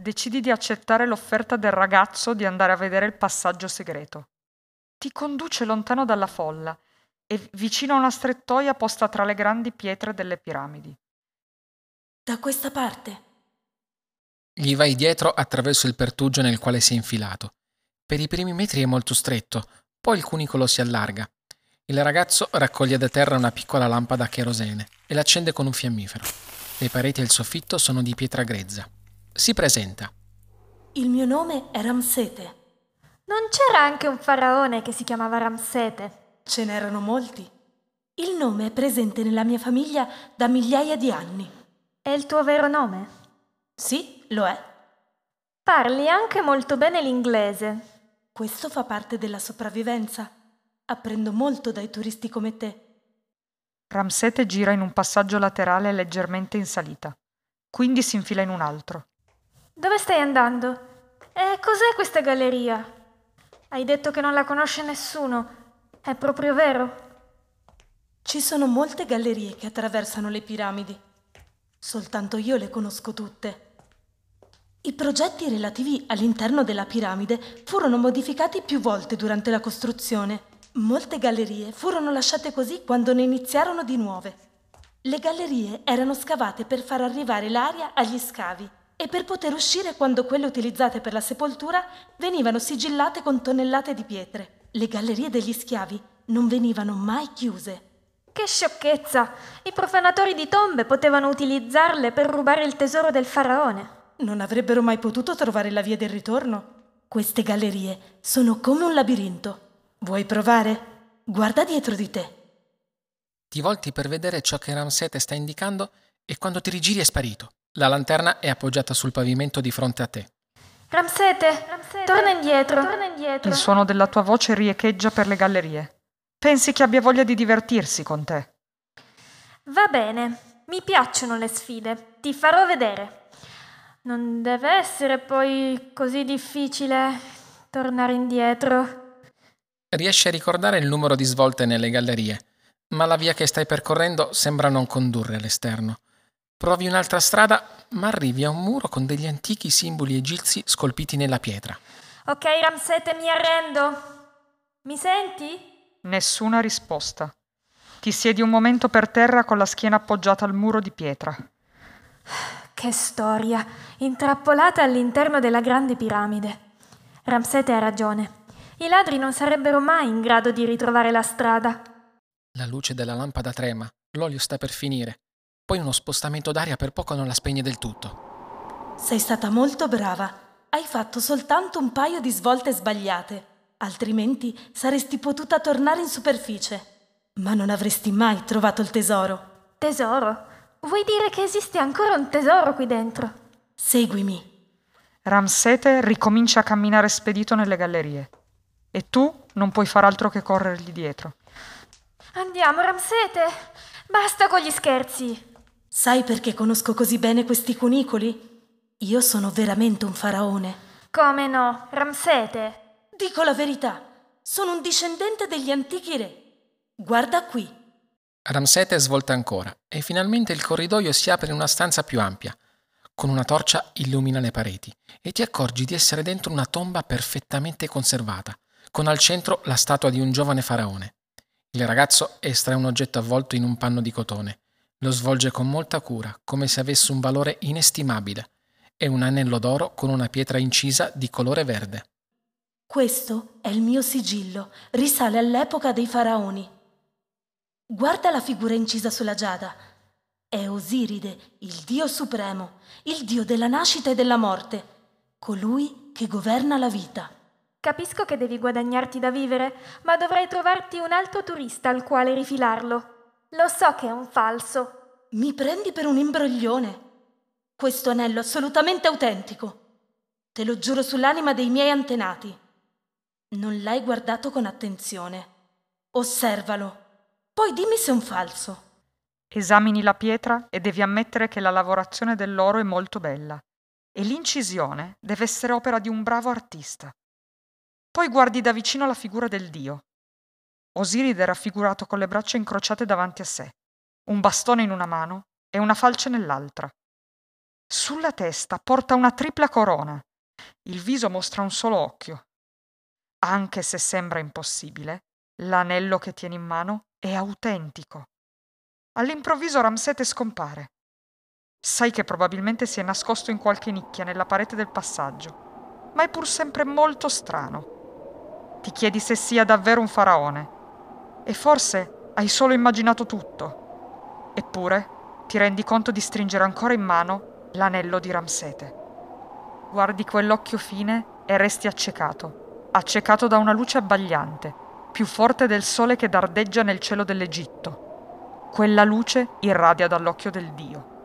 decidi di accettare l'offerta del ragazzo di andare a vedere il passaggio segreto. Ti conduce lontano dalla folla e vicino a una strettoia posta tra le grandi pietre delle piramidi. Da questa parte. Gli vai dietro attraverso il pertugio nel quale si è infilato. Per i primi metri è molto stretto, poi il cunicolo si allarga. Il ragazzo raccoglie da terra una piccola lampada a cherosene e l'accende con un fiammifero. Le pareti e il soffitto sono di pietra grezza. Si presenta. Il mio nome è Ramsete. Non c'era anche un faraone che si chiamava Ramsete? Ce n'erano molti. Il nome è presente nella mia famiglia da migliaia di anni. È il tuo vero nome? Sì, lo è. Parli anche molto bene l'inglese. Questo fa parte della sopravvivenza. Apprendo molto dai turisti come te. Ramsete gira in un passaggio laterale leggermente in salita, quindi si infila in un altro. Dove stai andando? E cos'è questa galleria? Hai detto che non la conosce nessuno. È proprio vero? Ci sono molte gallerie che attraversano le piramidi. Soltanto io le conosco tutte. I progetti relativi all'interno della piramide furono modificati più volte durante la costruzione. Molte gallerie furono lasciate così quando ne iniziarono di nuove. Le gallerie erano scavate per far arrivare l'aria agli scavi e per poter uscire quando quelle utilizzate per la sepoltura venivano sigillate con tonnellate di pietre. Le gallerie degli schiavi non venivano mai chiuse. Che sciocchezza! I profanatori di tombe potevano utilizzarle per rubare il tesoro del faraone. Non avrebbero mai potuto trovare la via del ritorno. Queste gallerie sono come un labirinto. Vuoi provare? Guarda dietro di te. Ti volti per vedere ciò che Ramsete sta indicando e quando ti rigiri è sparito. La lanterna è appoggiata sul pavimento di fronte a te. Ramsete, Ramsete torna, indietro. torna indietro. Il suono della tua voce riecheggia per le gallerie. Pensi che abbia voglia di divertirsi con te? Va bene, mi piacciono le sfide. Ti farò vedere. Non deve essere poi così difficile tornare indietro. Riesci a ricordare il numero di svolte nelle gallerie, ma la via che stai percorrendo sembra non condurre all'esterno. Provi un'altra strada, ma arrivi a un muro con degli antichi simboli egizi scolpiti nella pietra. Ok, Ramsete, mi arrendo. Mi senti? Nessuna risposta. Ti siedi un momento per terra con la schiena appoggiata al muro di pietra. Che storia! Intrappolata all'interno della grande piramide. Ramsete ha ragione. I ladri non sarebbero mai in grado di ritrovare la strada. La luce della lampada trema, l'olio sta per finire. Poi uno spostamento d'aria per poco non la spegne del tutto. Sei stata molto brava. Hai fatto soltanto un paio di svolte sbagliate. Altrimenti saresti potuta tornare in superficie. Ma non avresti mai trovato il tesoro. Tesoro? Vuoi dire che esiste ancora un tesoro qui dentro? Seguimi. Ramsete ricomincia a camminare spedito nelle gallerie. E tu non puoi far altro che corrergli dietro. Andiamo, Ramsete. Basta con gli scherzi. Sai perché conosco così bene questi cunicoli? Io sono veramente un faraone. Come no, Ramsete? Dico la verità. Sono un discendente degli antichi re. Guarda qui. Ramsete svolta ancora e finalmente il corridoio si apre in una stanza più ampia. Con una torcia illumina le pareti e ti accorgi di essere dentro una tomba perfettamente conservata, con al centro la statua di un giovane faraone. Il ragazzo estrae un oggetto avvolto in un panno di cotone lo svolge con molta cura, come se avesse un valore inestimabile. È un anello d'oro con una pietra incisa di colore verde. Questo è il mio sigillo, risale all'epoca dei faraoni. Guarda la figura incisa sulla giada. È Osiride, il dio supremo, il dio della nascita e della morte, colui che governa la vita. Capisco che devi guadagnarti da vivere, ma dovrai trovarti un altro turista al quale rifilarlo. Lo so che è un falso. Mi prendi per un imbroglione. Questo anello è assolutamente autentico. Te lo giuro sull'anima dei miei antenati. Non l'hai guardato con attenzione. Osservalo. Poi dimmi se è un falso. Esamini la pietra e devi ammettere che la lavorazione dell'oro è molto bella e l'incisione deve essere opera di un bravo artista. Poi guardi da vicino la figura del dio. Osiride è raffigurato con le braccia incrociate davanti a sé, un bastone in una mano e una falce nell'altra. Sulla testa porta una tripla corona. Il viso mostra un solo occhio. Anche se sembra impossibile, l'anello che tiene in mano è autentico. All'improvviso Ramsete scompare. Sai che probabilmente si è nascosto in qualche nicchia nella parete del passaggio, ma è pur sempre molto strano. Ti chiedi se sia davvero un faraone. E forse hai solo immaginato tutto. Eppure ti rendi conto di stringere ancora in mano l'anello di Ramsete. Guardi quell'occhio fine e resti accecato, accecato da una luce abbagliante, più forte del sole che dardeggia nel cielo dell'Egitto. Quella luce irradia dall'occhio del Dio.